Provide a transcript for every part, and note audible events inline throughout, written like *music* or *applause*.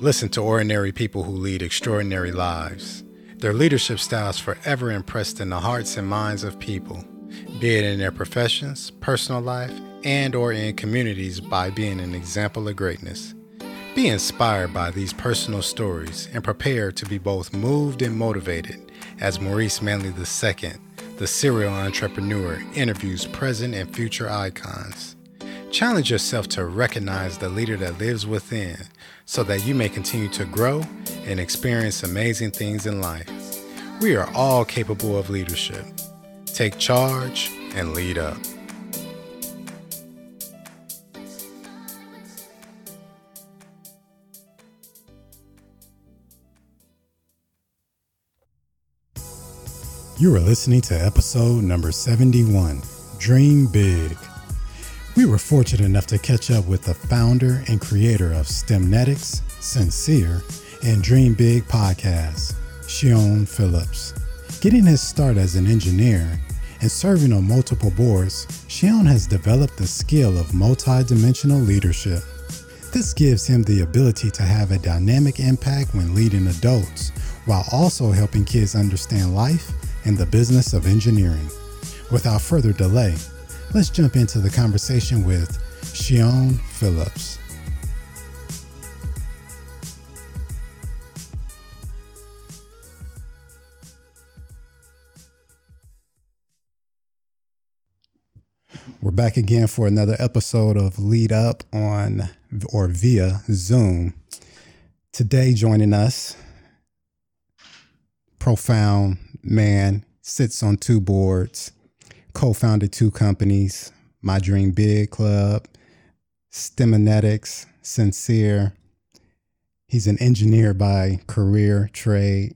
Listen to ordinary people who lead extraordinary lives. Their leadership styles forever impressed in the hearts and minds of people, be it in their professions, personal life, and or in communities by being an example of greatness. Be inspired by these personal stories and prepare to be both moved and motivated as Maurice Manley II, the serial entrepreneur, interviews present and future icons. Challenge yourself to recognize the leader that lives within so that you may continue to grow and experience amazing things in life. We are all capable of leadership. Take charge and lead up. You are listening to episode number 71 Dream Big. We were fortunate enough to catch up with the founder and creator of STEMnetics, Sincere, and Dream Big podcast, Shion Phillips. Getting his start as an engineer and serving on multiple boards, Shion has developed the skill of multi-dimensional leadership. This gives him the ability to have a dynamic impact when leading adults, while also helping kids understand life and the business of engineering. Without further delay, let's jump into the conversation with Shion Phillips. We're back again for another episode of Lead Up on or via Zoom. Today, joining us, profound man, sits on two boards, co-founded two companies, My Dream Big Club, STEMnetics, Sincere. He's an engineer by career, trade.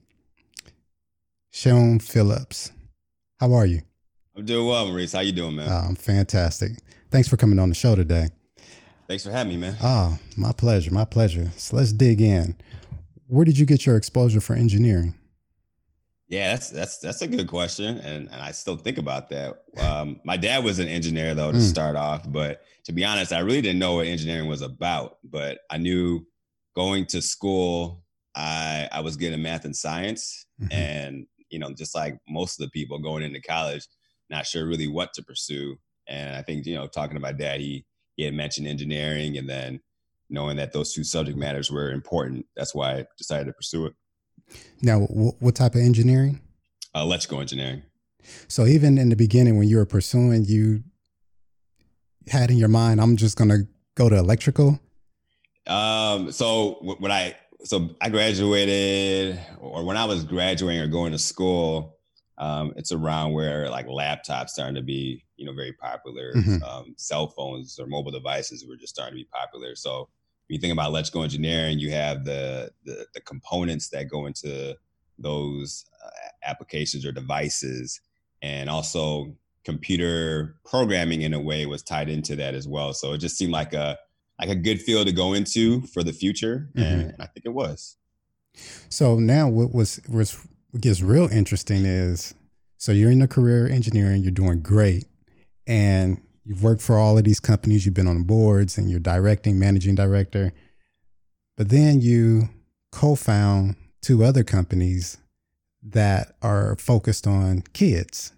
Shion Phillips. How are you? I'm doing well, Maurice. How you doing, man? Oh, I'm fantastic. Thanks for coming on the show today. Thanks for having me, man. Oh, my pleasure. My pleasure. So let's dig in. Where did you get your exposure for engineering? Yeah, that's that's that's a good question, and, and I still think about that. Um, my dad was an engineer though to mm. start off, but to be honest, I really didn't know what engineering was about. But I knew going to school, I I was good in math and science, mm-hmm. and you know, just like most of the people going into college, not sure really what to pursue. And I think you know, talking to my dad, he he had mentioned engineering, and then knowing that those two subject matters were important, that's why I decided to pursue it. Now, what type of engineering? Uh, electrical engineering. So even in the beginning, when you were pursuing, you had in your mind, I'm just going to go to electrical. Um. So when I so I graduated, or when I was graduating or going to school, um, it's around where like laptops starting to be, you know, very popular. Mm-hmm. Um, cell phones or mobile devices were just starting to be popular. So you think about electrical engineering, you have the the, the components that go into those uh, applications or devices, and also computer programming in a way was tied into that as well. So it just seemed like a like a good field to go into for the future, mm-hmm. and I think it was. So now, what was was what gets real interesting is so you're in the career engineering, you're doing great, and You've worked for all of these companies, you've been on boards and you're directing, managing director. But then you co found two other companies that are focused on kids,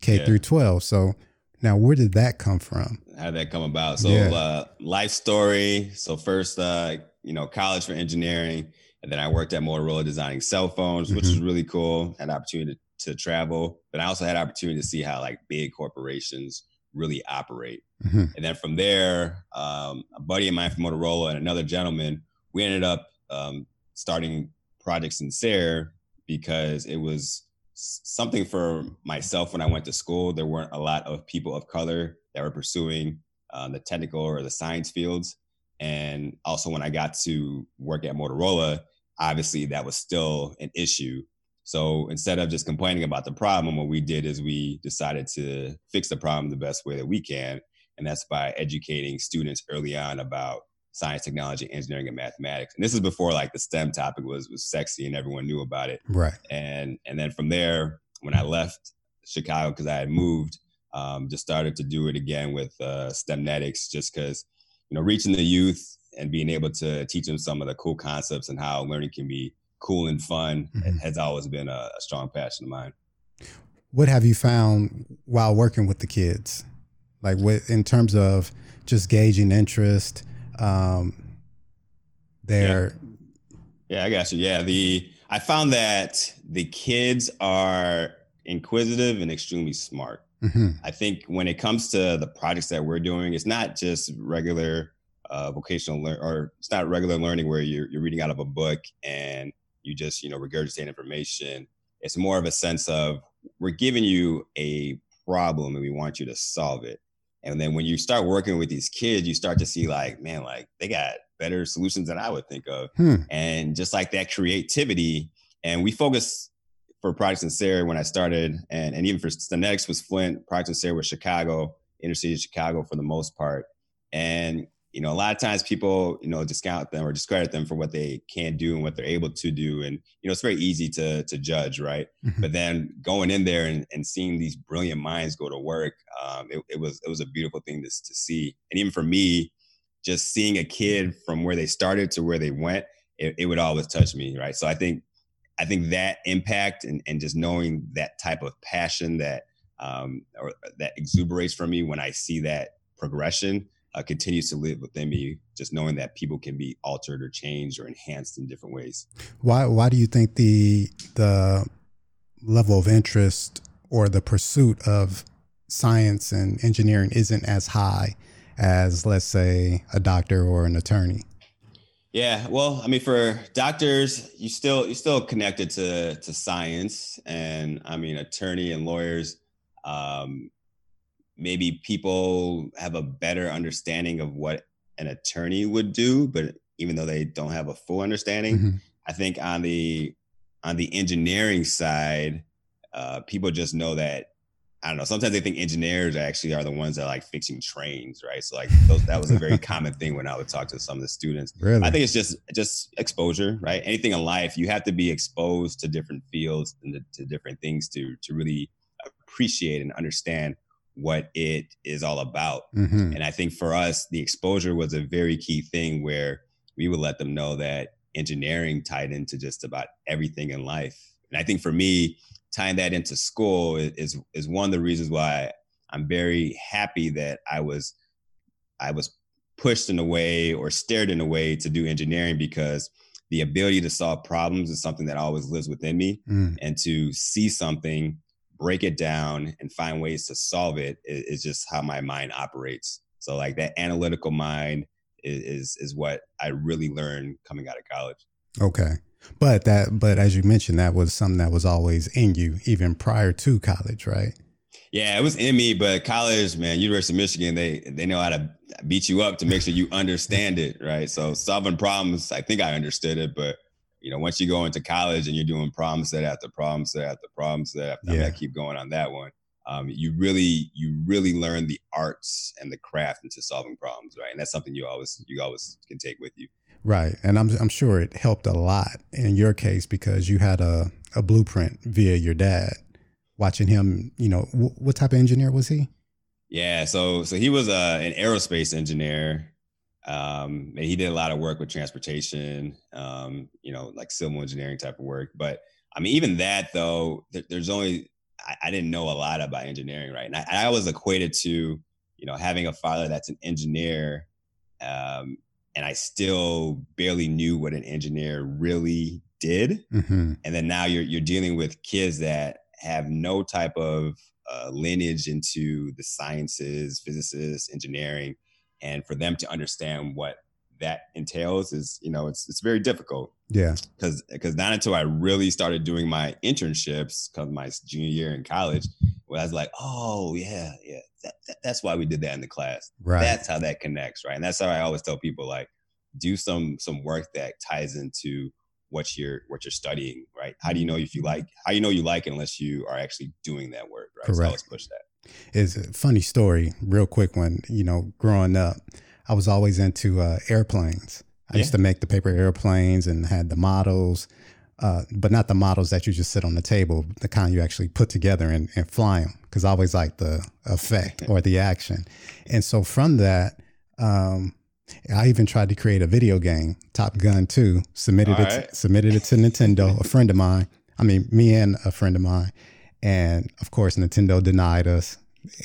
K yeah. through 12. So now where did that come from? How did that come about? So, yeah. uh, life story. So, first, uh, you know, college for engineering. And then I worked at Motorola designing cell phones, which mm-hmm. was really cool. Had opportunity to, to travel, but I also had opportunity to see how like big corporations really operate. Mm-hmm. And then from there, um, a buddy of mine from Motorola and another gentleman, we ended up um, starting Project Sincere because it was something for myself when I went to school. There weren't a lot of people of color that were pursuing um, the technical or the science fields. And also, when I got to work at Motorola, obviously that was still an issue. So instead of just complaining about the problem, what we did is we decided to fix the problem the best way that we can. And that's by educating students early on about science, technology, engineering, and mathematics. And this is before like the STEM topic was was sexy and everyone knew about it. Right. And and then from there, when I left Chicago because I had moved, um, just started to do it again with uh, STEMnetics, just because you know reaching the youth and being able to teach them some of the cool concepts and how learning can be cool and fun mm-hmm. has always been a, a strong passion of mine. What have you found while working with the kids? Like in terms of just gauging interest, um, their yeah. yeah, I got you. Yeah, the I found that the kids are inquisitive and extremely smart. Mm-hmm. I think when it comes to the projects that we're doing, it's not just regular uh, vocational learn or it's not regular learning where you're, you're reading out of a book and you just you know regurgitate information. It's more of a sense of we're giving you a problem and we want you to solve it. And then when you start working with these kids, you start to see like, man, like they got better solutions than I would think of. Hmm. And just like that creativity. And we focus for Project Sincere when I started, and, and even for the next was Flint, Project Sincere was Chicago, inner city Chicago for the most part. And you know, a lot of times people, you know, discount them or discredit them for what they can do and what they're able to do. And, you know, it's very easy to to judge, right? Mm-hmm. But then going in there and, and seeing these brilliant minds go to work, um, it, it was it was a beautiful thing to, to see. And even for me, just seeing a kid from where they started to where they went, it, it would always touch me, right? So I think I think that impact and, and just knowing that type of passion that um, or that exuberates from me when I see that progression uh, continues to live within me, just knowing that people can be altered or changed or enhanced in different ways. Why Why do you think the the level of interest or the pursuit of science and engineering isn't as high as, let's say, a doctor or an attorney? Yeah, well, I mean, for doctors, you still you're still connected to to science, and I mean, attorney and lawyers. Um, maybe people have a better understanding of what an attorney would do, but even though they don't have a full understanding, mm-hmm. I think on the on the engineering side, uh, people just know that I don't know. Sometimes they think engineers actually are the ones that are like fixing trains, right? So like those, that was a very *laughs* common thing when I would talk to some of the students. Really? I think it's just just exposure, right? Anything in life, you have to be exposed to different fields and to, to different things to to really appreciate and understand what it is all about. Mm-hmm. And I think for us, the exposure was a very key thing where we would let them know that engineering tied into just about everything in life. And I think for me, tying that into school is is one of the reasons why I'm very happy that I was I was pushed in a way or stared in a way to do engineering because the ability to solve problems is something that always lives within me mm. and to see something break it down and find ways to solve it is, is just how my mind operates. So like that analytical mind is, is, is what I really learned coming out of college. Okay. But that but as you mentioned, that was something that was always in you, even prior to college, right? Yeah, it was in me, but college, man, University of Michigan, they they know how to beat you up to make sure you understand it, right? So solving problems, I think I understood it, but you know, once you go into college and you're doing problem set after problem set after problem set after, yeah. I, keep going on that one. Um, you really, you really learn the arts and the craft into solving problems, right? And that's something you always, you always can take with you. Right, and I'm I'm sure it helped a lot in your case because you had a a blueprint via your dad. Watching him, you know, w- what type of engineer was he? Yeah, so so he was uh, an aerospace engineer um, and he did a lot of work with transportation, um, you know, like civil engineering type of work. But I mean, even that though, th- there's only I, I, didn't know a lot about engineering, right? And I, I, was equated to, you know, having a father that's an engineer, um, and I still barely knew what an engineer really did. Mm-hmm. And then now you're you're dealing with kids that have no type of uh, lineage into the sciences, physicists, engineering and for them to understand what that entails is you know it's it's very difficult. Yeah. Because because not until i really started doing my internships because my junior year in college where i was like oh yeah yeah that, that, that's why we did that in the class. Right. That's how that connects right? And that's how i always tell people like do some some work that ties into what you're what you're studying right? How do you know if you mm-hmm. like how you know you like it unless you are actually doing that work right? Correct. so i always push that is a funny story, real quick one. You know, growing up, I was always into uh, airplanes. I yeah. used to make the paper airplanes and had the models, uh, but not the models that you just sit on the table, the kind you actually put together and, and fly them. Because I always like the effect *laughs* or the action. And so from that, um, I even tried to create a video game, Top Gun 2. Submitted All it, right. submitted it to Nintendo. a friend of mine, I mean, me and a friend of mine, and of course, Nintendo denied us.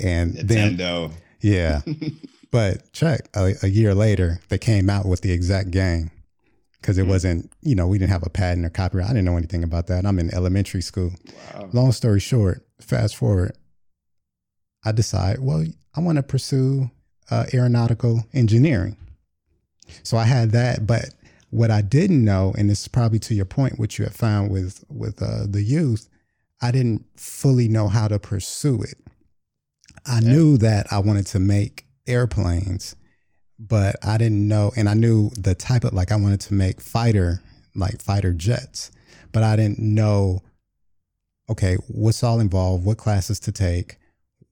And Nintendo, then, yeah. *laughs* but check a, a, year later, they came out with the exact game because it mm wasn't, you know, we didn't have a patent or copyright. I didn't know anything about that. I'm in elementary school. Wow. Long story short, fast forward, I decide, well, I want to pursue uh, aeronautical engineering. So I had that, but what I didn't know, and this is probably to your point, which you have found with with uh, the youth, I didn't fully know how to pursue it. I yeah. knew that I wanted to make airplanes, but I didn't know, and I knew the type of like I wanted to make fighter like fighter jets, but I didn't know. Okay, what's all involved? What classes to take?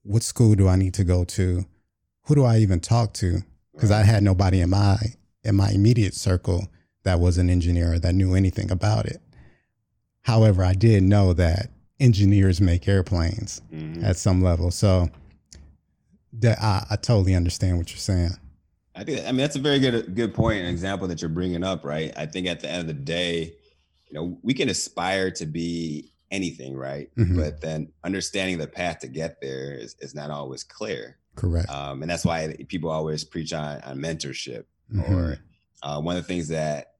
What school do I need to go to? Who do I even talk to? Because right. I had nobody in my in my immediate circle that was an engineer that knew anything about it. However, I did know that engineers make airplanes mm-hmm. at some level. So that I, I totally understand what you're saying. I think I mean that's a very good good point and example that you're bringing up, right? I think at the end of the day, you know, we can aspire to be anything, right? Mm-hmm. But then understanding the path to get there is, is not always clear. Correct. Um, and that's why people always preach on, on mentorship. Mm-hmm. Or uh, one of the things that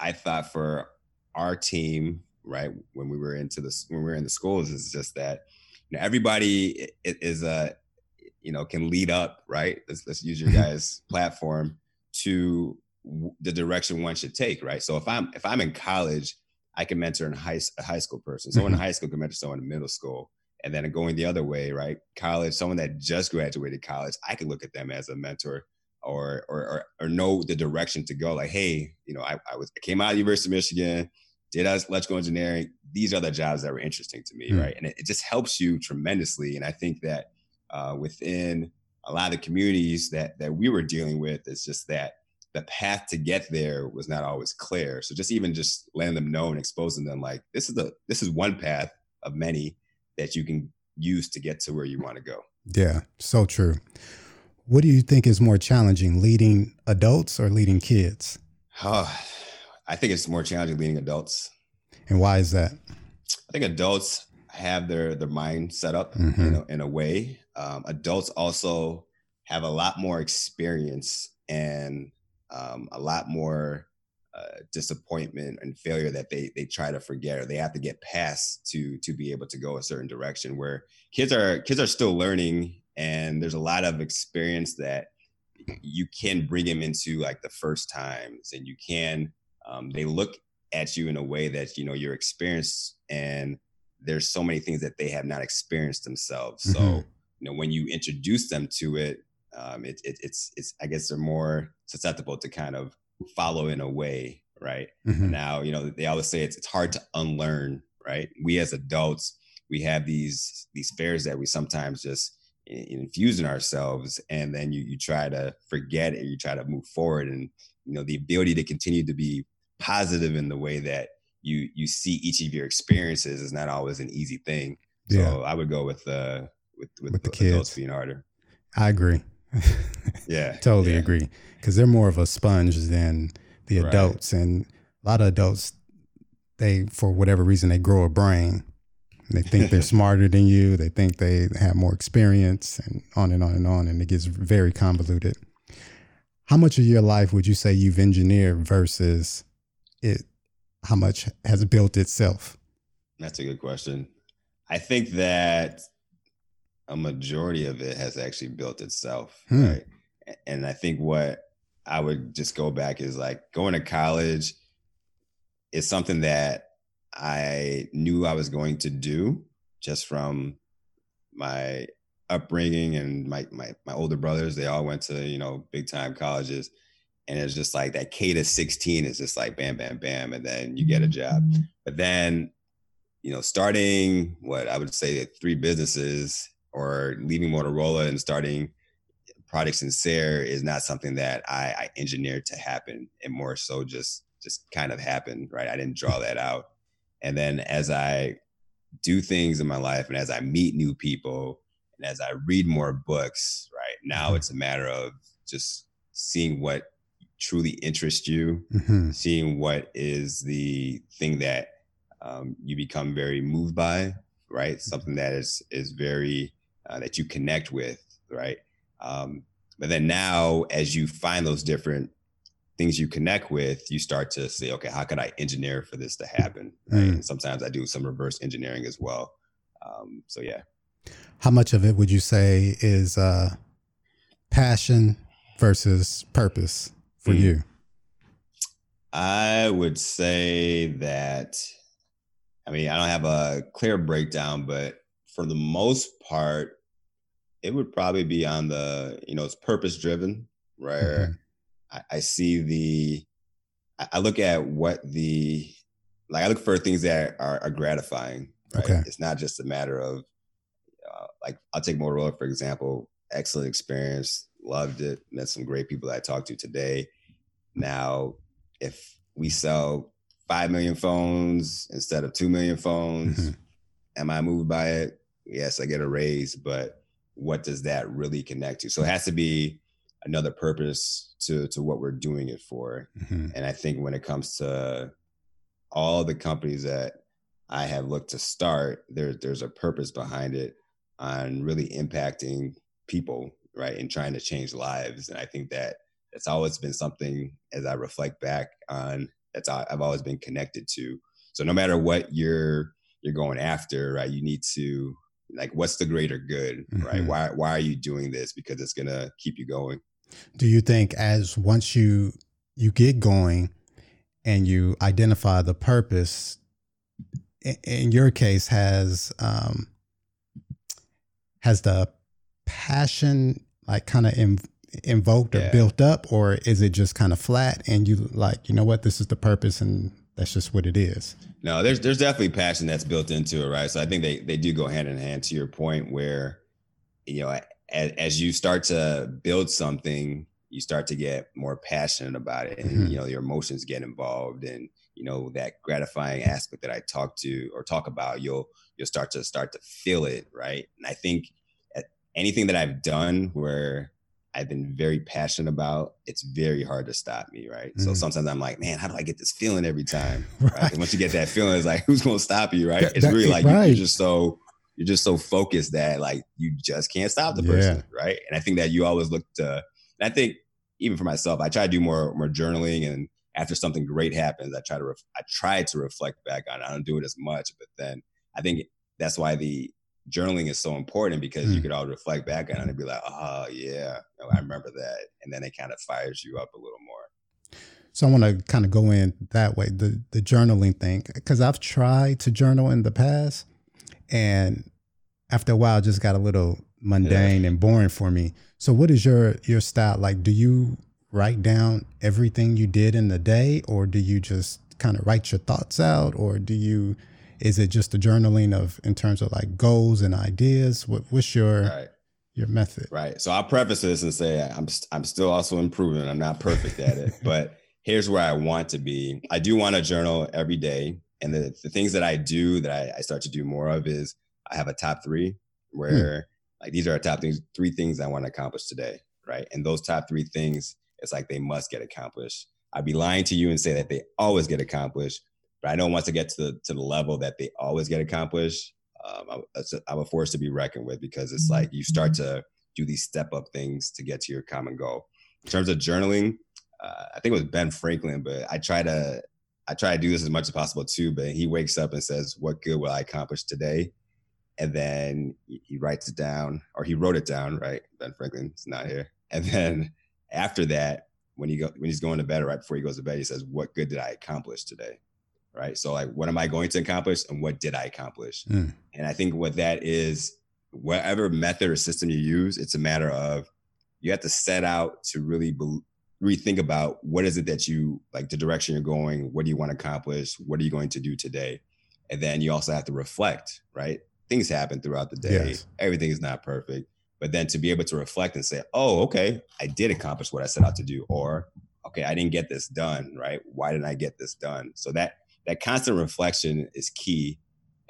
I thought for our team, right, when we were into this when we were in the schools, is just that you know everybody is a you know can lead up, right? Let's let's use your *laughs* guys' platform to the direction one should take, right? So if I'm if I'm in college, I can mentor in high, a high school person. Someone mm-hmm. in high school can mentor someone in middle school. And then going the other way, right? College, someone that just graduated college, I can look at them as a mentor or or or, or know the direction to go. Like, hey, you know, I, I was I came out of University of Michigan, did us electrical engineering. These are the jobs that were interesting to me, mm. right? And it, it, just helps you tremendously. And I think that uh, within a lot of the communities that that we were dealing with, it's just that the path to get there was not always clear. So just even just letting them know and exposing them, like this is the this is one path of many that you can use to get to where you want to go. Yeah, so true. What do you think is more challenging, leading adults or leading kids? Oh, I think it's more challenging leading adults. And why is that? I think adults have their their mind set up mm-hmm. in, a, in a way. Um, adults also have a lot more experience and um, a lot more uh, disappointment and failure that they they try to forget or they have to get past to to be able to go a certain direction. Where kids are kids are still learning and there's a lot of experience that you can bring them into like the first times and you can um, they look at you in a way that you know you're experienced and there's so many things that they have not experienced themselves mm-hmm. so you know when you introduce them to it um, it, it, it's it's i guess they're more susceptible to kind of follow in a way right mm-hmm. now you know they always say it's, it's hard to unlearn right we as adults we have these these fears that we sometimes just infuse in ourselves and then you you try to forget and you try to move forward and you know the ability to continue to be positive in the way that you you see each of your experiences is not always an easy thing so yeah. i would go with uh with with, with the kids being harder i agree *laughs* yeah totally yeah. agree because they're more of a sponge than the adults right. and a lot of adults they for whatever reason they grow a brain they think they're *laughs* smarter than you. They think they have more experience, and on and on and on. And it gets very convoluted. How much of your life would you say you've engineered versus it? How much has built itself? That's a good question. I think that a majority of it has actually built itself, hmm. right? And I think what I would just go back is like going to college is something that I knew I was going to do just from my upbringing and my, my my older brothers they all went to you know big time colleges and it's just like that k to 16 is just like bam bam bam and then you get a job mm-hmm. but then you know starting what i would say three businesses or leaving motorola and starting Project Sincere is not something that I, I engineered to happen and more so just just kind of happened right i didn't draw that out and then as I do things in my life and as I meet new people and as I read more books, right now mm-hmm. it's a matter of just seeing what truly interests you, mm-hmm. seeing what is the thing that um, you become very moved by, right? Mm-hmm. Something that is is very uh, that you connect with, right? Um, but then now, as you find those different things you connect with, you start to say, okay, how can I engineer for this to happen? Right? Mm. And sometimes I do some reverse engineering as well. Um, so yeah. How much of it would you say is uh, passion versus purpose for mm. you? I would say that, I mean, I don't have a clear breakdown, but for the most part, it would probably be on the, you know, it's purpose driven, where mm-hmm. I, I, see the, I look at what the, like, I look for things that are, are gratifying. Right? Okay. It's not just a matter of, uh, like, I'll take Motorola, for example, excellent experience, loved it, met some great people that I talked to today. Now, if we sell 5 million phones instead of 2 million phones, mm-hmm. *laughs* am I moved by it? Yes, I get a raise, but what does that really connect to? So it has to be another purpose to to what we're doing it for. Mm-hmm. And I think when it comes to all the companies that I have looked to start, there there's a purpose behind it on really impacting people right and trying to change lives and i think that that's always been something as i reflect back on that's i've always been connected to. So no matter what you're you're going after right you need to like what's the greater good mm-hmm. right why why are you doing this? Because it's gonna keep you going. Do you think as once you you get going and you identify the purpose in your case has um has the passion like kind of in, invoked or yeah. built up, or is it just kind of flat and you like, you know what, this is the purpose and that's just what it is? No, there's there's definitely passion that's built into it, right? So I think they they do go hand in hand to your point where, you know, as, as you start to build something, you start to get more passionate about it, and mm-hmm. you know your emotions get involved, and you know that gratifying aspect that I talk to or talk about, you'll you'll start to start to feel it, right? And I think anything that I've done where I've been very passionate about, it's very hard to stop me, right? Mm. So sometimes I'm like, man, how do I get this feeling every time? *laughs* right. right? Once you get that feeling, it's like, *laughs* who's gonna stop you, right? That, it's really like right. you're just so you're just so focused that like you just can't stop the person, yeah. right? And I think that you always look to. I think even for myself, I try to do more more journaling, and after something great happens, I try to ref, I try to reflect back on. it. I don't do it as much, but then I think that's why the journaling is so important because mm. you could all reflect back on it and be like, oh yeah, I remember that, and then it kind of fires you up a little more. So I want to kind of go in that way, the the journaling thing, because I've tried to journal in the past, and after a while, just got a little mundane yeah. and boring for me. So what is your your style like? Do you write down everything you did in the day, or do you just kind of write your thoughts out, or do you is it just the journaling of in terms of like goals and ideas? What, what's your right. your method? Right. So I'll preface this and say I'm I'm still also improving. I'm not perfect at it, *laughs* but here's where I want to be. I do want to journal every day, and the, the things that I do that I, I start to do more of is I have a top three where hmm. like these are top things, three things I want to accomplish today, right? And those top three things, it's like they must get accomplished. I'd be lying to you and say that they always get accomplished, but I know once I get to the to the level that they always get accomplished, um, I, I'm a force to be reckoned with because it's like you start to do these step up things to get to your common goal. In terms of journaling, uh, I think it was Ben Franklin, but I try to I try to do this as much as possible too. But he wakes up and says, "What good will I accomplish today?" And then he writes it down, or he wrote it down. Right, Ben Franklin's not here. And then after that, when he go when he's going to bed, or right before he goes to bed, he says, "What good did I accomplish today?" Right? So like, what am I going to accomplish, and what did I accomplish? Mm. And I think what that is, whatever method or system you use, it's a matter of you have to set out to really be, rethink about what is it that you like, the direction you're going. What do you want to accomplish? What are you going to do today? And then you also have to reflect, right? Things happen throughout the day. Yes. Everything is not perfect. But then to be able to reflect and say, oh, okay, I did accomplish what I set out to do, or okay, I didn't get this done, right? Why didn't I get this done? So that that constant reflection is key.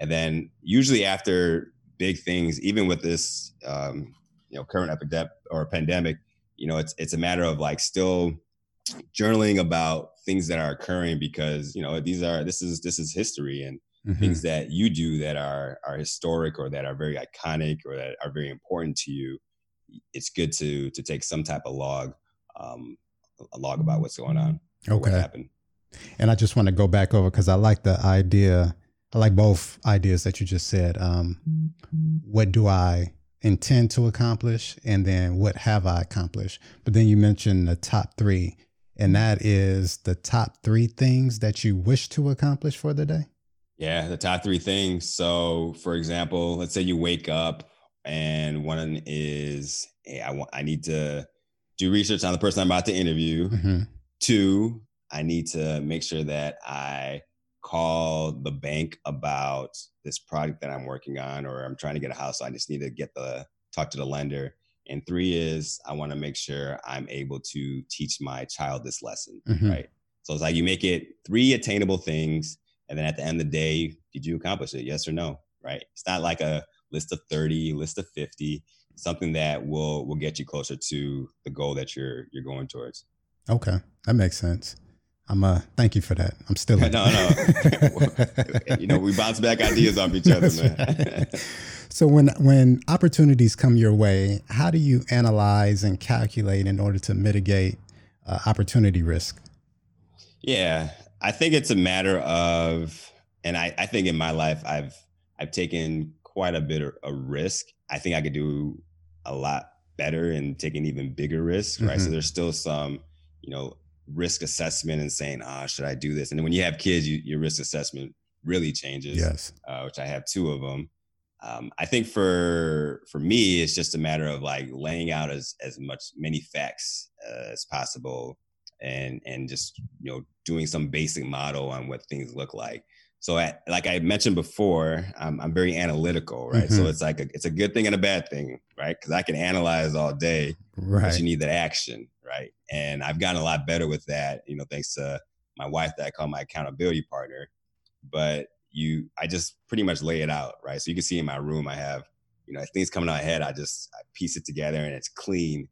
And then usually after big things, even with this, um, you know, current epidemic or pandemic, you know, it's it's a matter of like still journaling about things that are occurring because you know these are this is this is history and mm-hmm. things that you do that are are historic or that are very iconic or that are very important to you it's good to to take some type of log um a log about what's going on okay what happened and i just want to go back over because i like the idea i like both ideas that you just said um what do i intend to accomplish and then what have i accomplished but then you mentioned the top three and that is the top three things that you wish to accomplish for the day? Yeah, the top three things. So, for example, let's say you wake up and one is, hey, I want, I need to do research on the person I'm about to interview. Mm-hmm. Two, I need to make sure that I call the bank about this product that I'm working on, or I'm trying to get a house. So I just need to get the talk to the lender. And three is I want to make sure I'm able to teach my child this lesson, mm-hmm. right? So it's like you make it three attainable things, and then at the end of the day, did you accomplish it? Yes or no, right? It's not like a list of 30, list of 50, something that will will get you closer to the goal that you're you're going towards. Okay, that makes sense. I'm uh thank you for that. I'm still no, no. *laughs* you know, we bounce back ideas off each other, man. *laughs* So when when opportunities come your way, how do you analyze and calculate in order to mitigate uh, opportunity risk? Yeah, I think it's a matter of, and I, I think in my life I've I've taken quite a bit of a risk. I think I could do a lot better and taking even bigger risks, right? Mm-hmm. So there's still some, you know, risk assessment and saying, ah, should I do this? And then when you have kids, you, your risk assessment really changes. Yes. Uh, which I have two of them um, I think for for me, it's just a matter of like laying out as as much many facts uh, as possible, and and just you know doing some basic model on what things look like. So, at, like I mentioned before, I'm, I'm very analytical, right? Mm-hmm. So it's like a, it's a good thing and a bad thing, right? Because I can analyze all day, right? But you need that action, right? And I've gotten a lot better with that, you know, thanks to my wife that I call my accountability partner. But you I just pretty much lay it out, right? So you can see in my room I have, you know, things coming out ahead, I just I piece it together and it's clean.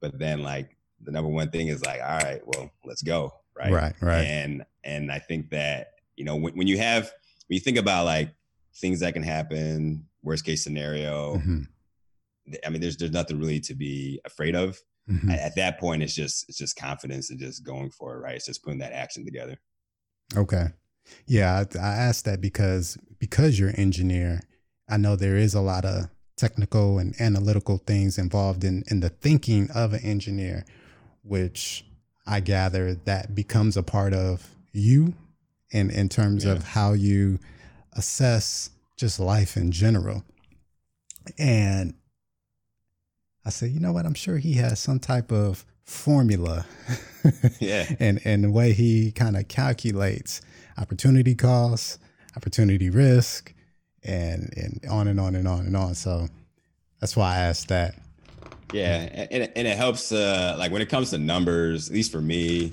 But then like the number one thing is like, all right, well, let's go. Right. Right. Right. And and I think that, you know, when, when you have when you think about like things that can happen, worst case scenario, mm-hmm. I mean, there's there's nothing really to be afraid of. Mm-hmm. At, at that point, it's just it's just confidence and just going for it, right? It's just putting that action together. Okay. Yeah, I, I asked that because because you're an engineer, I know there is a lot of technical and analytical things involved in in the thinking of an engineer, which I gather that becomes a part of you in in terms yeah. of how you assess just life in general. And I said, you know what? I'm sure he has some type of formula. *laughs* yeah. and and the way he kind of calculates opportunity costs, opportunity risk, and and on and on and on and on. So that's why I asked that. Yeah, and, and it helps. Uh, like when it comes to numbers, at least for me,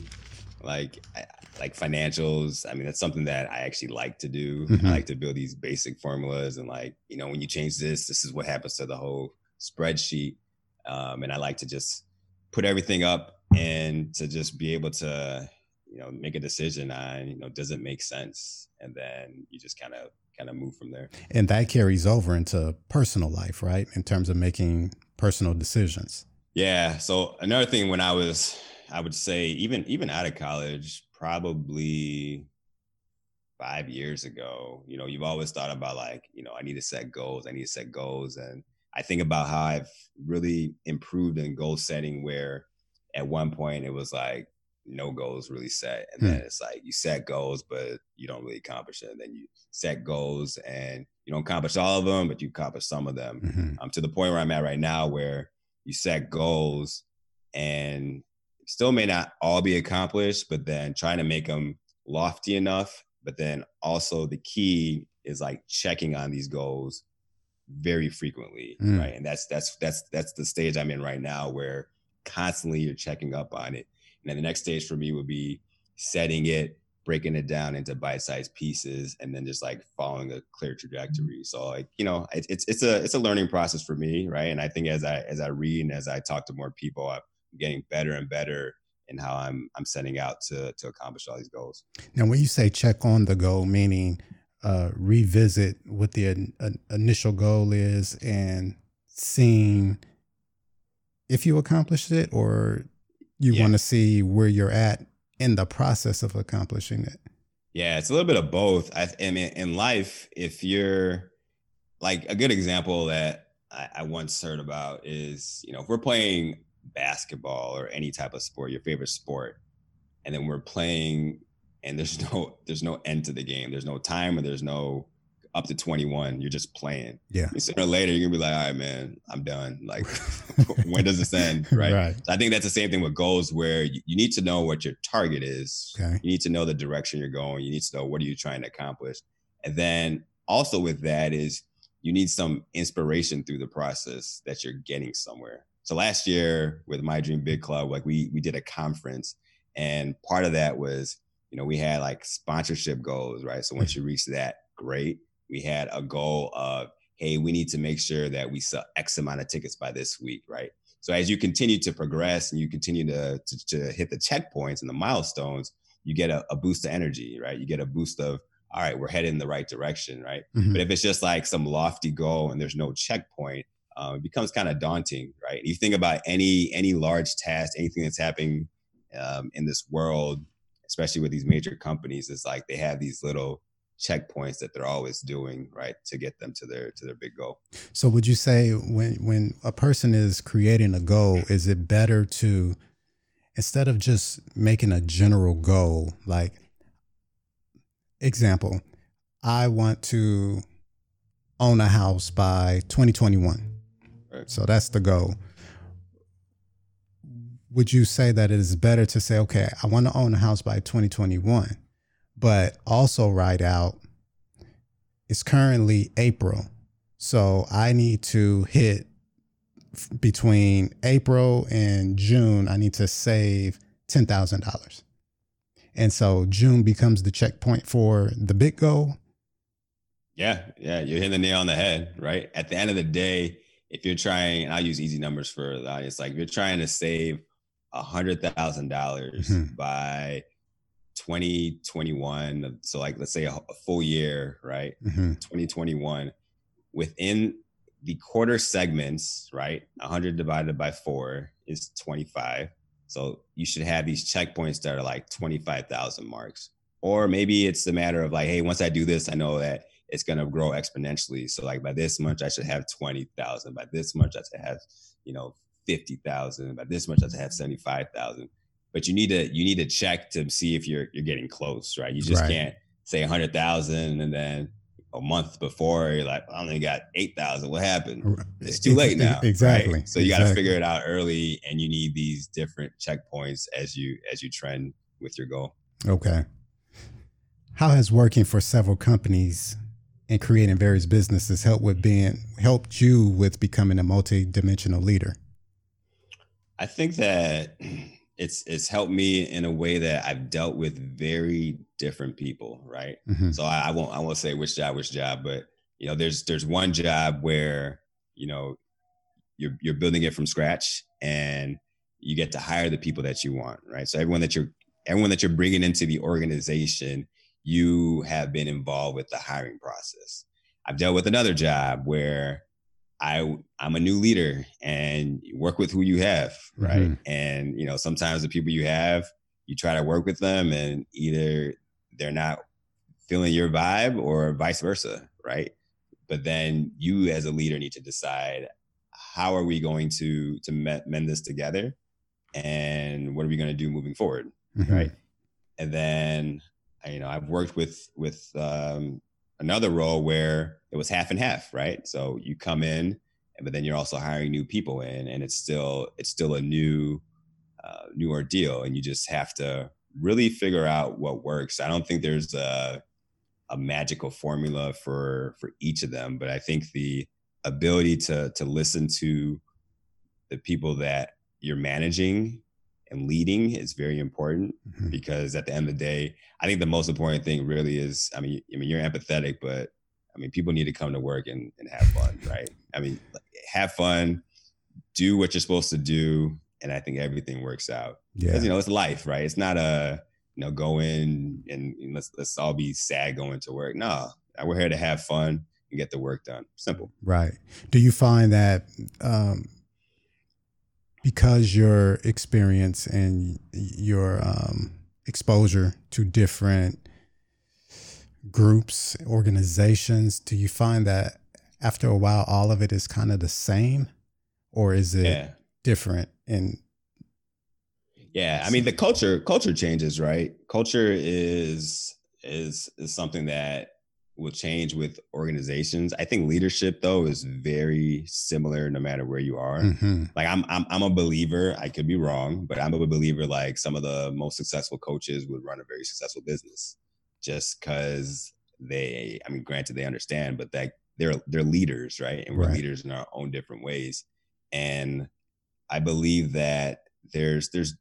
like like financials. I mean, that's something that I actually like to do. Mm-hmm. I like to build these basic formulas and like you know when you change this, this is what happens to the whole spreadsheet. Um, and I like to just put everything up and to just be able to you know make a decision on you know does it make sense? And then you just kind of kind of move from there. And that carries over into personal life right? In terms of making personal decisions. Yeah so another thing when i was i would say even even out of college probably five years ago you know you've always thought about like you know i need to set goals i need to set goals. And i think about how i've really improved in goal setting where at one point it was like no goals really set. And hmm. then it's like you set goals, but you don't really accomplish it. And then you set goals and you don't accomplish all of them, but you accomplish some of them. Mm-hmm. Um, to the point where I'm at right now, where you set goals and still may not all be accomplished, but then trying to make them lofty enough. But then also the key is like checking on these goals very frequently, mm. right? And that's that's that's that's the stage I'm in right now where constantly you're checking up on it and then the next stage for me would be setting it, breaking it down into bite-sized pieces, and then just like following a clear trajectory. So like, you know, it, it's it's a it's a learning process for me, right? And I think as I as I read and as I talk to more people, I'm getting better and better in how I'm I'm setting out to to accomplish all these goals. Now, when you say check on the goal, meaning uh, revisit what the uh, initial goal is and seeing if you accomplished it, or you yeah. want to see where you're at in the process of accomplishing it. Yeah, it's a little bit of both. I, I mean, in life, if you're like a good example that I, I once heard about is, you know, if we're playing basketball or any type of sport, your favorite sport, and then we're playing and there's *laughs* no there's no end to the game. There's no time and there's no up to 21. You're just playing. Yeah. sooner or later, you're gonna be like, all right, man, I'm done. Like, *laughs* *laughs* when does this end? Right. right. So I think that's the same thing with goals where you, you, need to know what your target is. Okay. You need to know the direction you're going. You need to know what are you trying to accomplish. And then also with that is you need some inspiration through the process that you're getting somewhere. So last year with my Dream Big Club, like we we did a conference, and part of that was, you know, we had like sponsorship goals, right? So once you reach that, great. We had a goal of, hey, we need to make sure that we sell X amount of tickets by this week, right? So as you continue to progress and you continue to to, to hit the checkpoints and the milestones, you get a, a, boost of energy, right? You get a boost of, all right, we're heading in the right direction, right? Mm-hmm. But if it's just like some lofty goal and there's no checkpoint, um, it becomes kind of daunting, right? You think about any any large task, anything that's happening um, in this world, especially with these major companies, is like they have these little checkpoints that they're always doing, right, to get them to their to their big goal. So, would you say when when a person is creating a goal, is it better to instead of just making a general goal, like example, I want to own a house by 2021 Right. So that's the goal. Would you say that it is better to say, okay, I want to own a house by 2021, but also write out it's currently April. So I need to hit between April and June, I need to save $10,000. And so June becomes the checkpoint for the big goal. Yeah, yeah, you're hitting the nail on the head, right? At the end of the day, if you're trying, and I'll use easy numbers for the audience. Like if you're trying to save a hundred thousand dollars mm-hmm. by 2021, so like let's say a, a full year, right? Mm-hmm. 2021, within the quarter segments, right? 100 divided by four is 25. So you should have these checkpoints that are like 25,000 marks. Or maybe it's a matter of like, hey, once I do this, I know that it's going to grow exponentially. So like by this much, I should have 20,000. By this much, I should have, you know, 50,000. By this much, I should have mm-hmm. 75,000. But you need to, you need to check to see if you're, you're getting close, right? You just right. can't say a 100,000 and then a month before you're like, I only got 8,000. What happened? It's too late *laughs* now. exactly. Right? So you got to figure it out early and you need these different checkpoints as you, as you trend with your goal. Okay. How has working for several companies and creating various businesses helped with being helped you with becoming a multi-dimensional leader? I think that *clears throat* it's it's helped me in a way that I've dealt with very different people, right? Mm-hmm. So I, I, won't I won't say which job, which job, but you know, there's there's one job where you know you're you're building it from scratch and you get to hire the people that you want, right? So everyone that you're everyone that you're bringing into the organization you have been involved with the hiring process. I've dealt with another job where I I'm a new leader and work with who you have, right? Mm-hmm. And you know, sometimes the people you have, you try to work with them and either they're not feeling your vibe or vice versa, right? But then you as a leader need to decide how are we going to to mend this together and what are we going to do moving forward, mm-hmm. right? And then you know, I've worked with with um, another role where it was half and half, right? So you come in, but then you're also hiring new people in, and it's still it's still a new uh, new ordeal, and you just have to really figure out what works. I don't think there's a a magical formula for for each of them, but I think the ability to to listen to the people that you're managing and leading is very important mm-hmm. because at the end of the day, I think the most important thing really is, I mean, I mean, you're empathetic, but I mean, people need to come to work and, and have fun, right? I mean, have fun, do what you're supposed to do, and I think everything works out. Yeah. You know, it's life, right? It's not a, you know, go in and, and let's let's all be sad going to work. No, we're here to have fun and get the work done. Simple. Right. Do you find that um, because your experience and your um, exposure to different groups, organizations, do you find that after a while all of it is kind of the same, or is it yeah. different? And yeah, I mean the culture culture changes, right? Culture is is is something that will change with organizations. I think leadership though is very similar no matter where you are. Mm-hmm. Like I'm, I'm I'm a believer, I could be wrong, but I'm a believer like some of the most successful coaches would run a very successful business just cuz they I mean granted they understand but that they're they're leaders, right? And we're right. leaders in our own different ways. And I believe that there's there's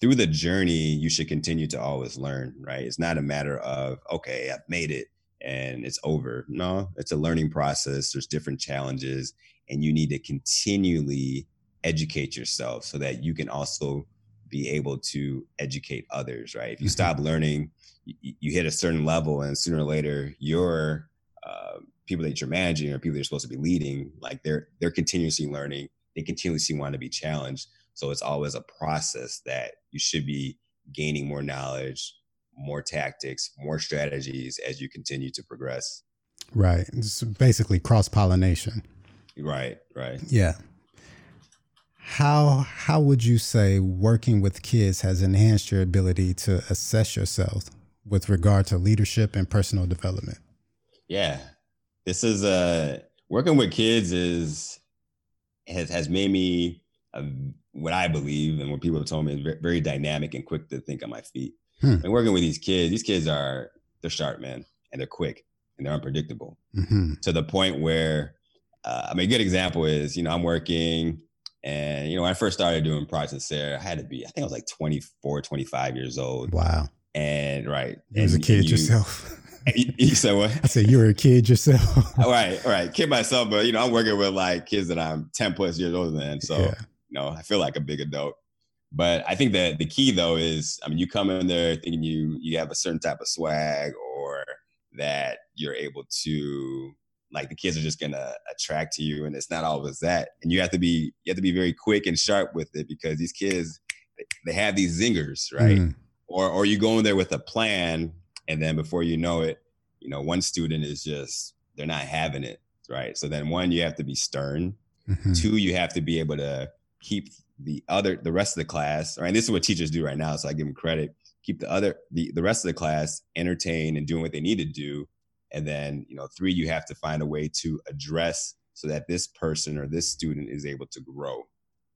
through the journey you should continue to always learn, right? It's not a matter of okay, I've made it and it's over. No, it's a learning process. There's different challenges, and you need to continually educate yourself so that you can also be able to educate others, right? If you mm-hmm. stop learning, you, you, hit a certain level, and sooner or later, your uh, people that you're managing or people that you're supposed to be leading, like they're they're continuously learning. They continuously want to be challenged. So it's always a process that you should be gaining more knowledge, more tactics, more strategies as you continue to progress. Right. It's basically cross pollination. Right, right. Yeah. How how would you say working with kids has enhanced your ability to assess yourself with regard to leadership and personal development? Yeah. This is uh working with kids is has has made me a, what I believe and what people have told me is very dynamic and quick to think on my feet. Hmm. And working with these kids, these kids are they're sharp, man, and they're quick and they're unpredictable mm-hmm. to the point where uh, I mean, a good example is you know I'm working and you know when I first started doing Project Sarah, I had to be I think I was like 24, 25 years old. Wow. And right, you was a kid you, yourself. *laughs* You, you, said what? I said you were a kid yourself. *laughs* right, right, kid myself, but you know I'm working with like kids that I'm 10 plus years older than, so yeah. you know I feel like a big adult. But I think that the key though is, I mean, you come in there thinking you you have a certain type of swag or that you're able to like the kids are just gonna attract to you, and it's not always that. And you have to be you have to be very quick and sharp with it because these kids they have these zingers, right? Mm. Or or you go in there with a plan, and then before you know it, you know, one student is just they're not having it, right? So then one, you have to be stern. Mm-hmm. Two, you have to be able to keep the other the rest of the class right? And this is what teachers do right now so i give them credit. Keep the other the, the rest of the class entertained and doing what they need to do. And then you know three you have to find a way to address so that this person or this student is able to grow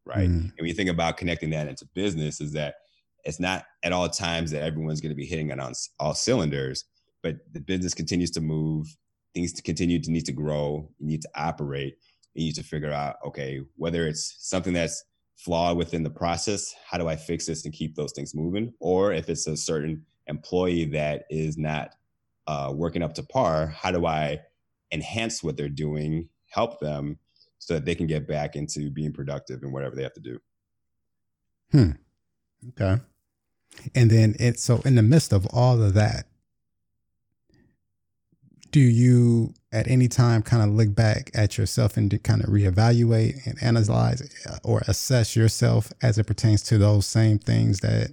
right? Mm. and when you think about connecting that into business is that it's not at all times that everyone's going to be hitting it on all cylinders but the business continues to move things to continue to need to grow you need to operate you need to figure out okay whether it's something that's flaw within the process how do i fix this and keep those things moving? Or if it's a certain employee that is not uh, working up to par how do i enhance what they're doing help them so that they can get back into being productive and whatever they have to do? Hmm. Okay. And then it so in the midst of all of that do you at any time kind of look back at yourself and kind of reevaluate and analyze uh, or assess yourself as it pertains to those same things that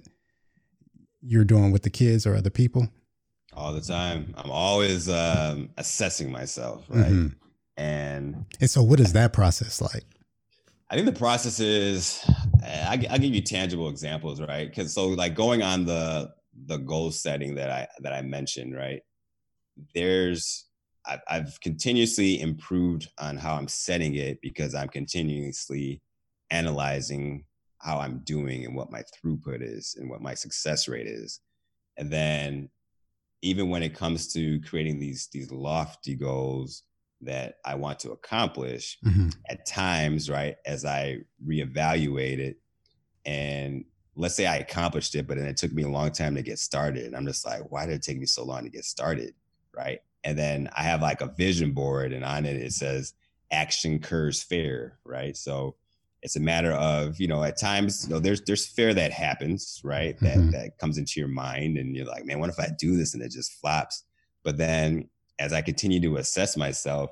you're doing with the kids or other people? All the time. I'm always um, assessing myself, right? Mm-hmm. And and so, what is that process like? I think the process is I, will give you tangible examples, right? Because so like going on the the goal setting that I that I mentioned, right? There's I've, I've continuously improved on how I'm setting it because I'm continuously analyzing how I'm doing and what my throughput is and what my success rate is. And then even when it comes to creating these these lofty goals that I want to accomplish, mm-hmm. at times, right, as I reevaluate it and let's say I accomplished it, but then it took me a long time to get started. And I'm just like, why did it take me so long to get started? Right? And then I have like a vision board, and on it it says action curs fair, right? So it's a matter of you know at times you know there's there's fear that happens right that mm-hmm. that comes into your mind and you're like man what if i do this and it just flops but then as i continue to assess myself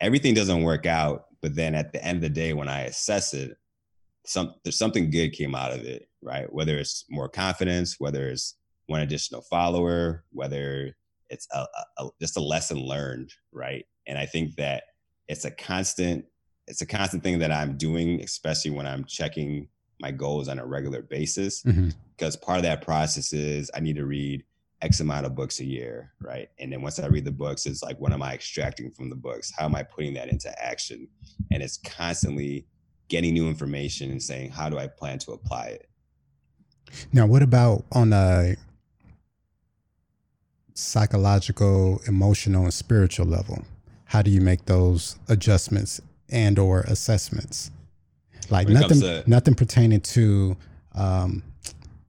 everything doesn't work out but then at the end of the day when i assess it some there's something good came out of it right whether it's more confidence whether it's one additional follower whether it's a, a, just a lesson learned right and i think that it's a constant it's a constant thing that I'm doing, especially when I'm checking my goals on a regular basis. Mm-hmm. Because part of that process is I need to read X amount of books a year, right? And then once I read the books, it's like, what am I extracting from the books? How am I putting that into action? And it's constantly getting new information and saying, how do I plan to apply it? Now, what about on a psychological, emotional, and spiritual level? How do you make those adjustments and or assessments? Like nothing to- nothing pertaining to um,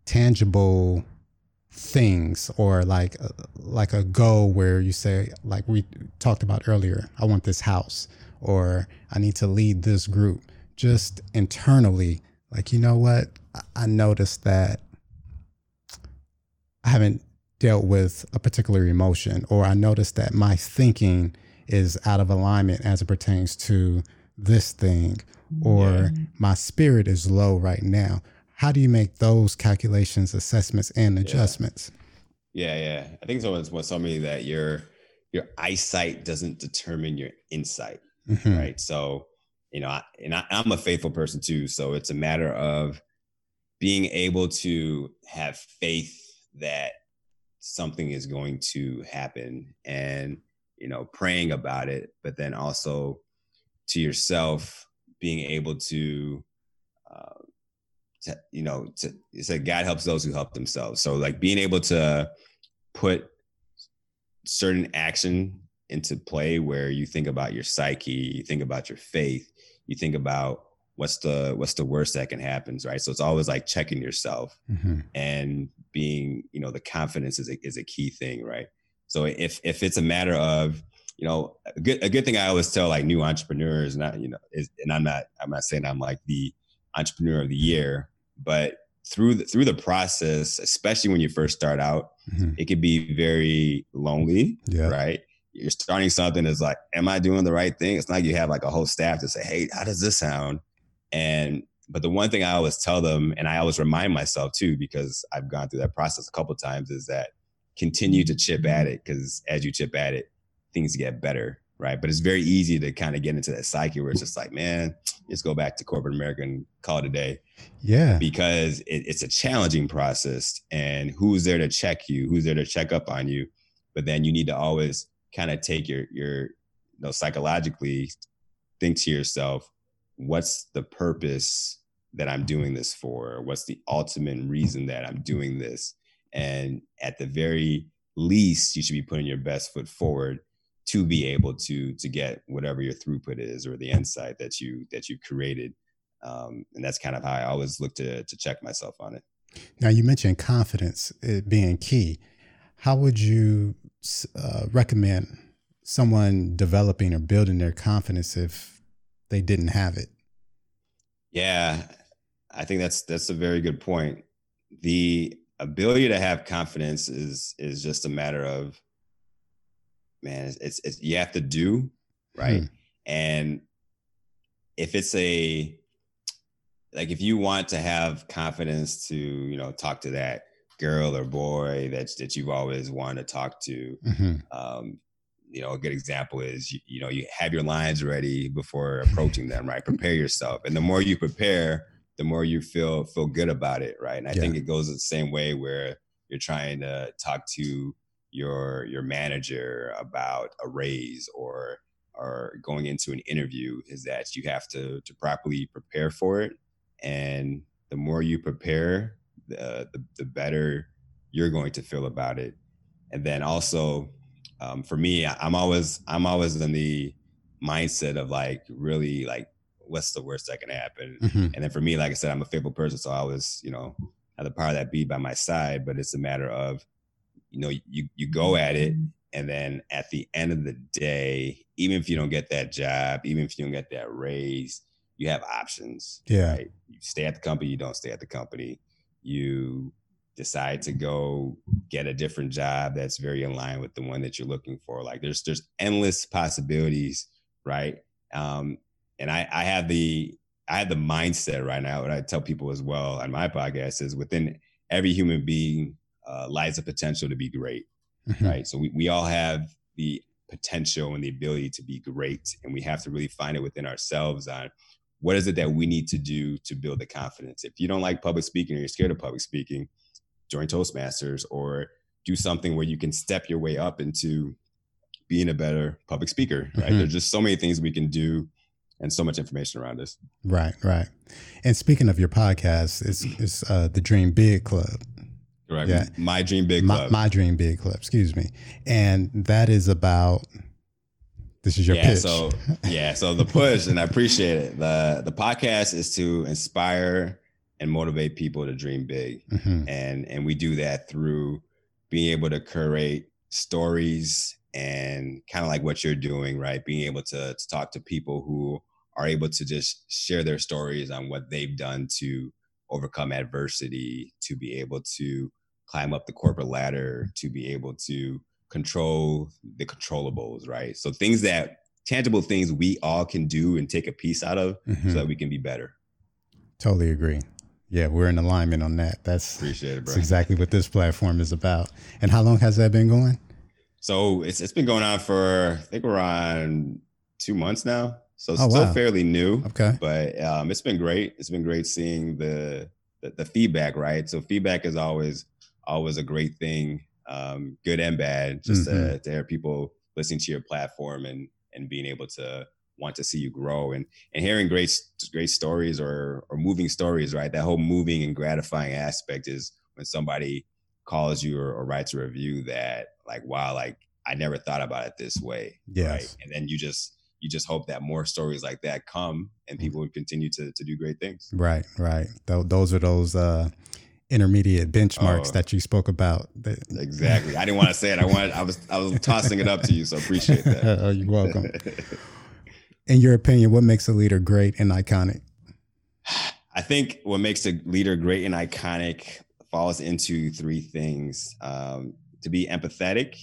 tangible things or like uh, like a goal where you say like we talked about earlier i want this house or i need to lead this group. Just internally like you know what? I noticed that i haven't dealt with a particular emotion or i noticed that my thinking is out of alignment as it pertains to this thing or yeah. my spirit is low right now how do you make those calculations assessments and adjustments yeah yeah, yeah. i think someone's was told me that your your eyesight doesn't determine your insight mm-hmm. right so you know I, and I, i'm a faithful person too so it's a matter of being able to have faith that something is going to happen and you know praying about it but then also to yourself being able to uh, to, you know to it's like god helps those who help themselves so like being able to put certain action into play where you think about your psyche you think about your faith you think about what's the what's the worst that can happen right so it's always like checking yourself mm-hmm. and being you know the confidence is a, is a key thing right so if if it's a matter of you know, a good a good thing I always tell like new entrepreneurs, not you know, is, and I'm not I'm not saying I'm like the entrepreneur of the year, but through the through the process, especially when you first start out, mm-hmm. it can be very lonely, yeah. right? You're starting something that's like, am I doing the right thing? It's not like you have like a whole staff to say, hey, how does this sound? And but the one thing I always tell them, and I always remind myself too, because I've gone through that process a couple times, is that continue to chip at it because as you chip at it, things get better, right? But it's very easy to kind of get into that psyche where it's just like, man, just go back to corporate America and call it a day. Yeah. Because it, it's a challenging process. And who's there to check you? Who's there to check up on you? But then you need to always kind of take your, your, you know, psychologically think to yourself, what's the purpose that I'm doing this for? What's the ultimate reason that I'm doing this? And at the very least, you should be putting your best foot forward to be able to to get whatever your throughput is or the insight that you that you created um, and that's kind of how i always look to to check myself on it now you mentioned confidence being key how would you uh, recommend someone developing or building their confidence if they didn't have it yeah i think that's that's a very good point the ability to have confidence is is just a matter of man, it's, it's, it's you have to do right, hmm. and if it's a like if you want to have confidence to you know talk to that girl or boy that that you've always wanted to talk to mm-hmm. um, you know a good example is you, you, know you have your lines ready before approaching them right prepare yourself and the more you prepare the more you feel feel good about it right? And i yeah. think it goes the same way where you're trying to talk to your your manager about a raise or or going into an interview is that you have to to properly prepare for it. And the more you prepare the the, the better you're going to feel about it. And then also um, for me i'm always i'm always in the mindset of like really like what's the worst that can happen mm-hmm. and then for me like i said i'm a faithful person so i always you know have the power that be by my side but it's a matter of you know you you go at it and then at the end of the day even if you don't get that job even if you don't get that raise you have options. Yeah. Right? You stay at the company, you don't stay at the company. You decide to go get a different job that's very in line with the one that you're looking for. Like there's there's endless possibilities, right? Um, and I, I have the I have the mindset right now, and I tell people as well on my podcast is within every human being uh, lies a potential to be great, mm-hmm. right? So we, we all have the potential and the ability to be great, and we have to really find it within ourselves on what is it that we need to do to build the confidence. If you don't like public speaking or you're scared of public speaking, join Toastmasters or do something where you can step your way up into being a better public speaker, right? Mm-hmm. There's just so many things we can do and so much information around us. Right, right. And speaking of your podcast, it's, it's uh, the Dream Big Club. Correct. Yeah. My Dream Big Club. My, my, Dream Big Club, excuse me. And that is about this is your yeah, pitch. So *laughs* yeah, so the push, and I appreciate it. The the podcast is to inspire and motivate people to dream big. Mm-hmm. And and we do that through being able to curate stories and kind of like what you're doing, right? Being able to, to talk to people who are able to just share their stories on what they've done to overcome adversity, to be able to climb up the corporate ladder, to be able to control the controllables, right? So things that tangible things we all can do and take a piece out of mm-hmm. so that we can be better. Totally agree. Yeah, we're in alignment on that. That's appreciate it, bro. That's exactly what this platform is about. And how long has that been going? So it's it's been going on for I think we're on two months now. So oh, still wow. fairly new. Okay. But um, it's been great. It's been great seeing the, the, the feedback, right? So feedback is always always a great thing, um, good and bad, just mm-hmm. to, to hear people listening to your platform and and being able to want to see you grow and and hearing great great stories or or moving stories, right? That whole moving and gratifying aspect is when somebody calls you or, or writes a review that like, wow, like I never thought about it this way. Yes. Right. And then you just you just hope that more stories like that come and mm. people would continue to to do great things. Right, right. Th- those are those uh intermediate benchmarks oh, that you spoke about. *laughs* exactly. I didn't want to say it. I wanted I was I was tossing it up to you, so appreciate that. oh, *laughs* you're welcome. In your opinion, what makes a leader great and iconic? I think what makes a leader great and iconic falls into three things um, to be empathetic,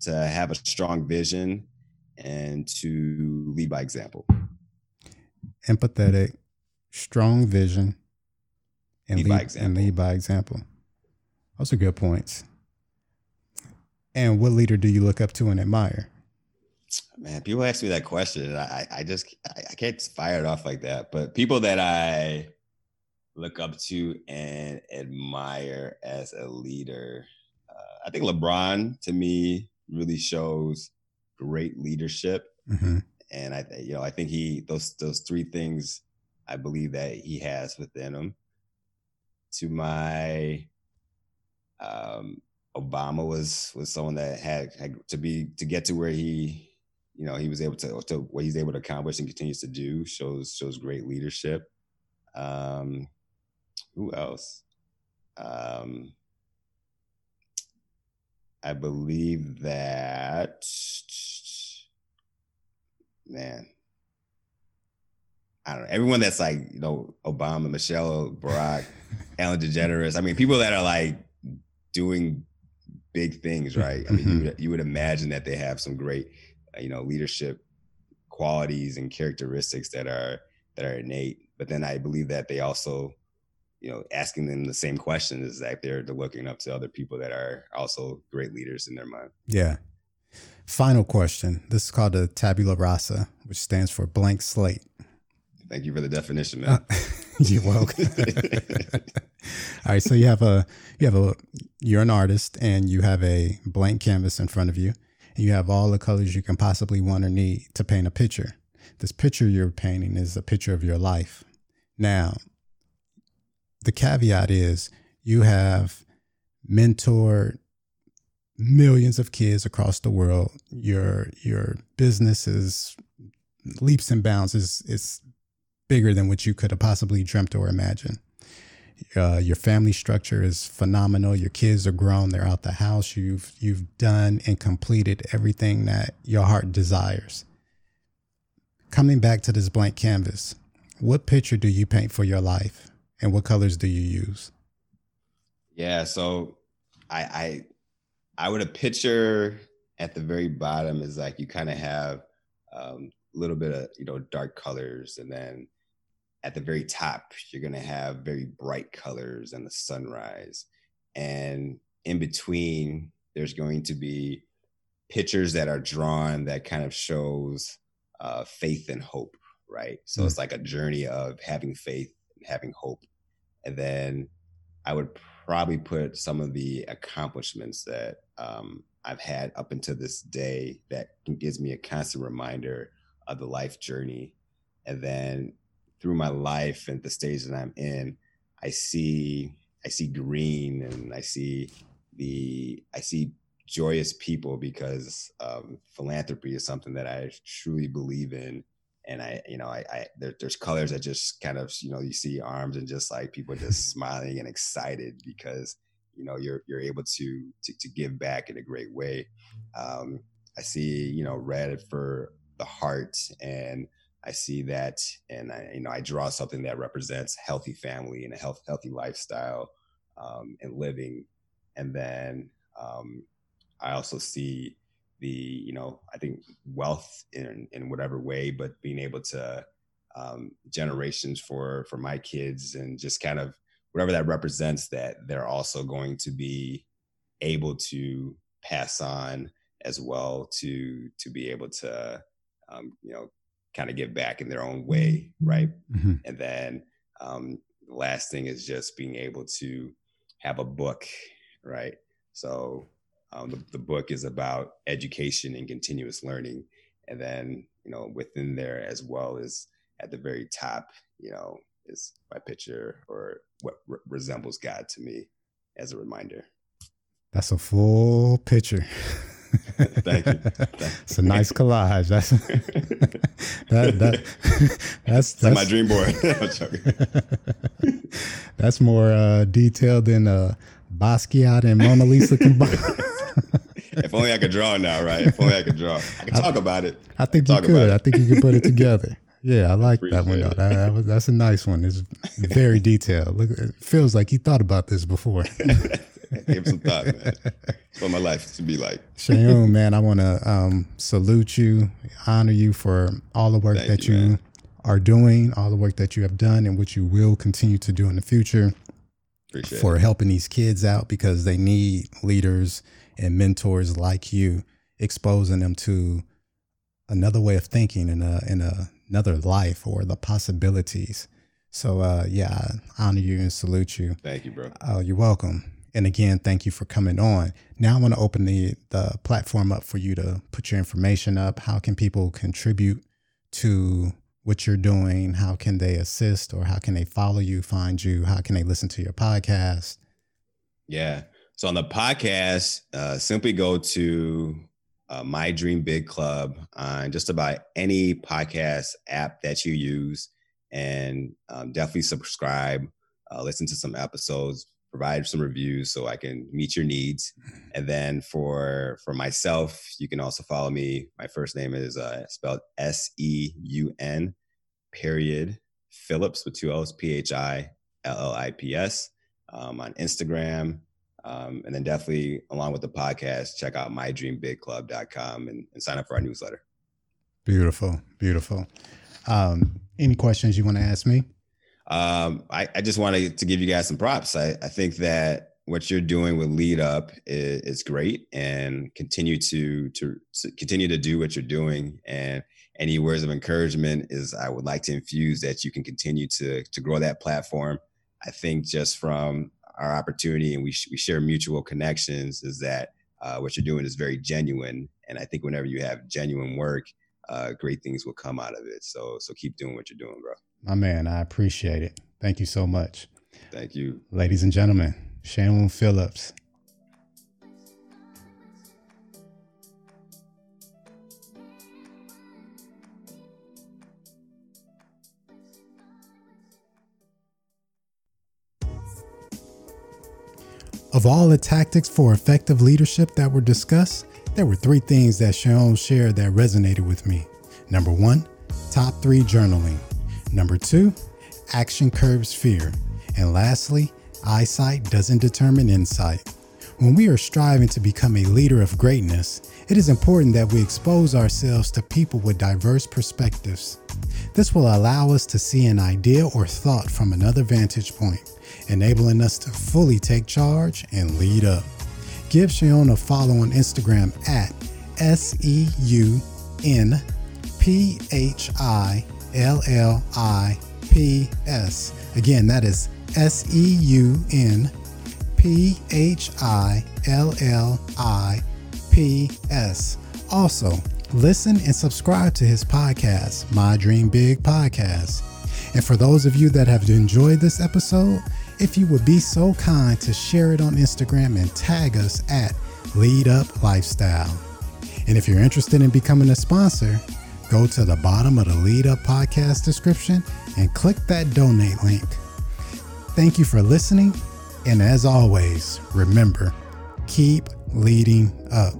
to have a strong vision, and to lead by example. Empathetic, strong vision, and lead, lead and lead by example. Those are good points. And what leader do you look up to and admire? Man, people ask me that question, and I, I just I can't fire it off like that. But people that I look up to and admire as a leader. Uh, I think LeBron to me really shows great leadership, mm-hmm. and I you know I think he those those three things I believe that he has within him. To my um, Obama was was someone that had, had to be to get to where he you know he was able to to what he's able to accomplish and continues to do shows shows great leadership. Um, who else? Um, I believe that man, I don't know. Everyone that's like, you know, Obama, Michelle, Barack, *laughs* Ellen DeGeneres. I mean, people that are like doing big things, right? I mean, you, mm-hmm. would, you would imagine that they have some great, uh, you know, leadership qualities and characteristics that are that are innate. But then I believe that they also you know, asking them the same questions is that they're, they're looking up to other people that are also great leaders in their mind. Yeah. Final question. This is called a tabula rasa, which stands for blank slate. Thank you for the definition, man. Uh, *laughs* you're welcome. *laughs* All right, so you have a you have a you're an artist and you have a blank canvas in front of you and you have all the colors you can possibly want or need to paint a picture. This picture you're painting is a picture of your life. Now, the caveat is you have mentored millions of kids across the world. Your your business is leaps and bounds is is bigger than what you could have possibly dreamt or imagined. Uh, your family structure is phenomenal. Your kids are grown; they're out the house. You've you've done and completed everything that your heart desires. Coming back to this blank canvas, what picture do you paint for your life and what colors do you use? Yeah, so I I I would a picture at the very bottom is like you kind of have um, a little bit of you know dark colors, and then at the very top you're gonna have very bright colors and the sunrise, and in between there's going to be pictures that are drawn that kind of shows uh, faith and hope, right? So mm. it's like a journey of having faith, having hope, and then I would probably put some of the accomplishments that um, I've had up until this day that gives me a constant reminder of the life journey. And then through my life and the stage that I'm in, I see I see green and I see the I see joyous people because um, philanthropy is something that I truly believe in. And I, you know, I, I there, there's colors that just kind of, you know, you see arms and just like people just smiling and excited because you know you're you're able to to, to give back in a great way. Um, I see you know red for the heart, and I see that, and I you know I draw something that represents healthy family and a health healthy lifestyle um, and living, and then um, I also see the you know I think wealth in in whatever way, but being able to um, generations for for my kids and just kind of whatever that represents that they're also going to be able to pass on as well to to be able to um, you know kind of give back in their own way right mm-hmm. and then um, the last thing is just being able to have a book right so um, the, the book is about education and continuous learning and then you know within there as well as at the very top you know is my picture or what re- resembles God to me as a reminder. That's a full picture. *laughs* Thank you. it's a nice collage. That's *laughs* that, that *laughs* that's, that's my dream board. that's more uh, detailed than uh, Basquiat and Mona Lisa combined. *laughs* if only I could draw now, right? If only I could draw. I could talk I, about it. I think you could. I think you could put it together. Yeah, I like that one. Though. That, that was, that's a nice one. It's very detailed. Look, it feels like you thought about this before. *laughs* Give some thought, man. It's what my life to be like. Seun, man, I want to um, salute you, honor you for all the work Thank that you, you are doing, all the work that you have done, and what you will continue to do in the future. Appreciate for it. helping these kids out because they need leaders and mentors like you, exposing them to another way of thinking and a in a another life or the possibilities. So uh, yeah, I honor you and salute you. Thank you, bro. Oh, you're welcome. And again, thank you for coming on. Now I want to open the the platform up for you to put your information up. How can people contribute to what you're doing? How can they assist or how can they follow you, find you? How can they listen to your podcast? Yeah. So on the podcast, uh, simply go to uh, My Dream Big Club on just about any podcast app that you use, and um, definitely subscribe, uh, listen to some episodes, provide some reviews so I can meet your needs. And then for for myself, you can also follow me. My first name is uh, spelled S E U N period Phillips with two L's P H I L L I P S um, on Instagram um, and then definitely, along with the podcast, check out mydreambigclub.com and, and sign up for our newsletter. Beautiful, beautiful. Um, any questions you want to ask me? Um, I, I, just wanted to give you guys some props. I, I think that what you're doing with Lead Up is, is, great, and continue to, to to continue to do what you're doing. And any words of encouragement is I would like to infuse that you can continue to to grow that platform. I think just from our opportunity and we, sh- we share mutual connections is that uh, what you're doing is very genuine. And I think whenever you have genuine work, uh, great things will come out of it. So, so keep doing what you're doing, bro. My man, I appreciate it. Thank you so much. Thank you. Ladies and gentlemen, Seun Phillips. Of all the tactics for effective leadership that were discussed, there were three things that Seun shared that resonated with me. Number one, top three journaling. Number two, action curbs fear. And lastly, eyesight doesn't determine insight. When we are striving to become a leader of greatness, it is important that we expose ourselves to people with diverse perspectives. This will allow us to see an idea or thought from another vantage point, enabling us to fully take charge and lead up. Give Seun a follow on Instagram at S E U N P H I L L I P S. Again, that is S E U N P H I L L I P S. Also, listen and subscribe to his podcast, My Dream Big Podcast. And for those of you that have enjoyed this episode, if you would be so kind to share it on Instagram and tag us at Lead Up Lifestyle. And if you're interested in becoming a sponsor, go to the bottom of the Lead Up podcast description and click that donate link. Thank you for listening. And as always, remember, keep leading up.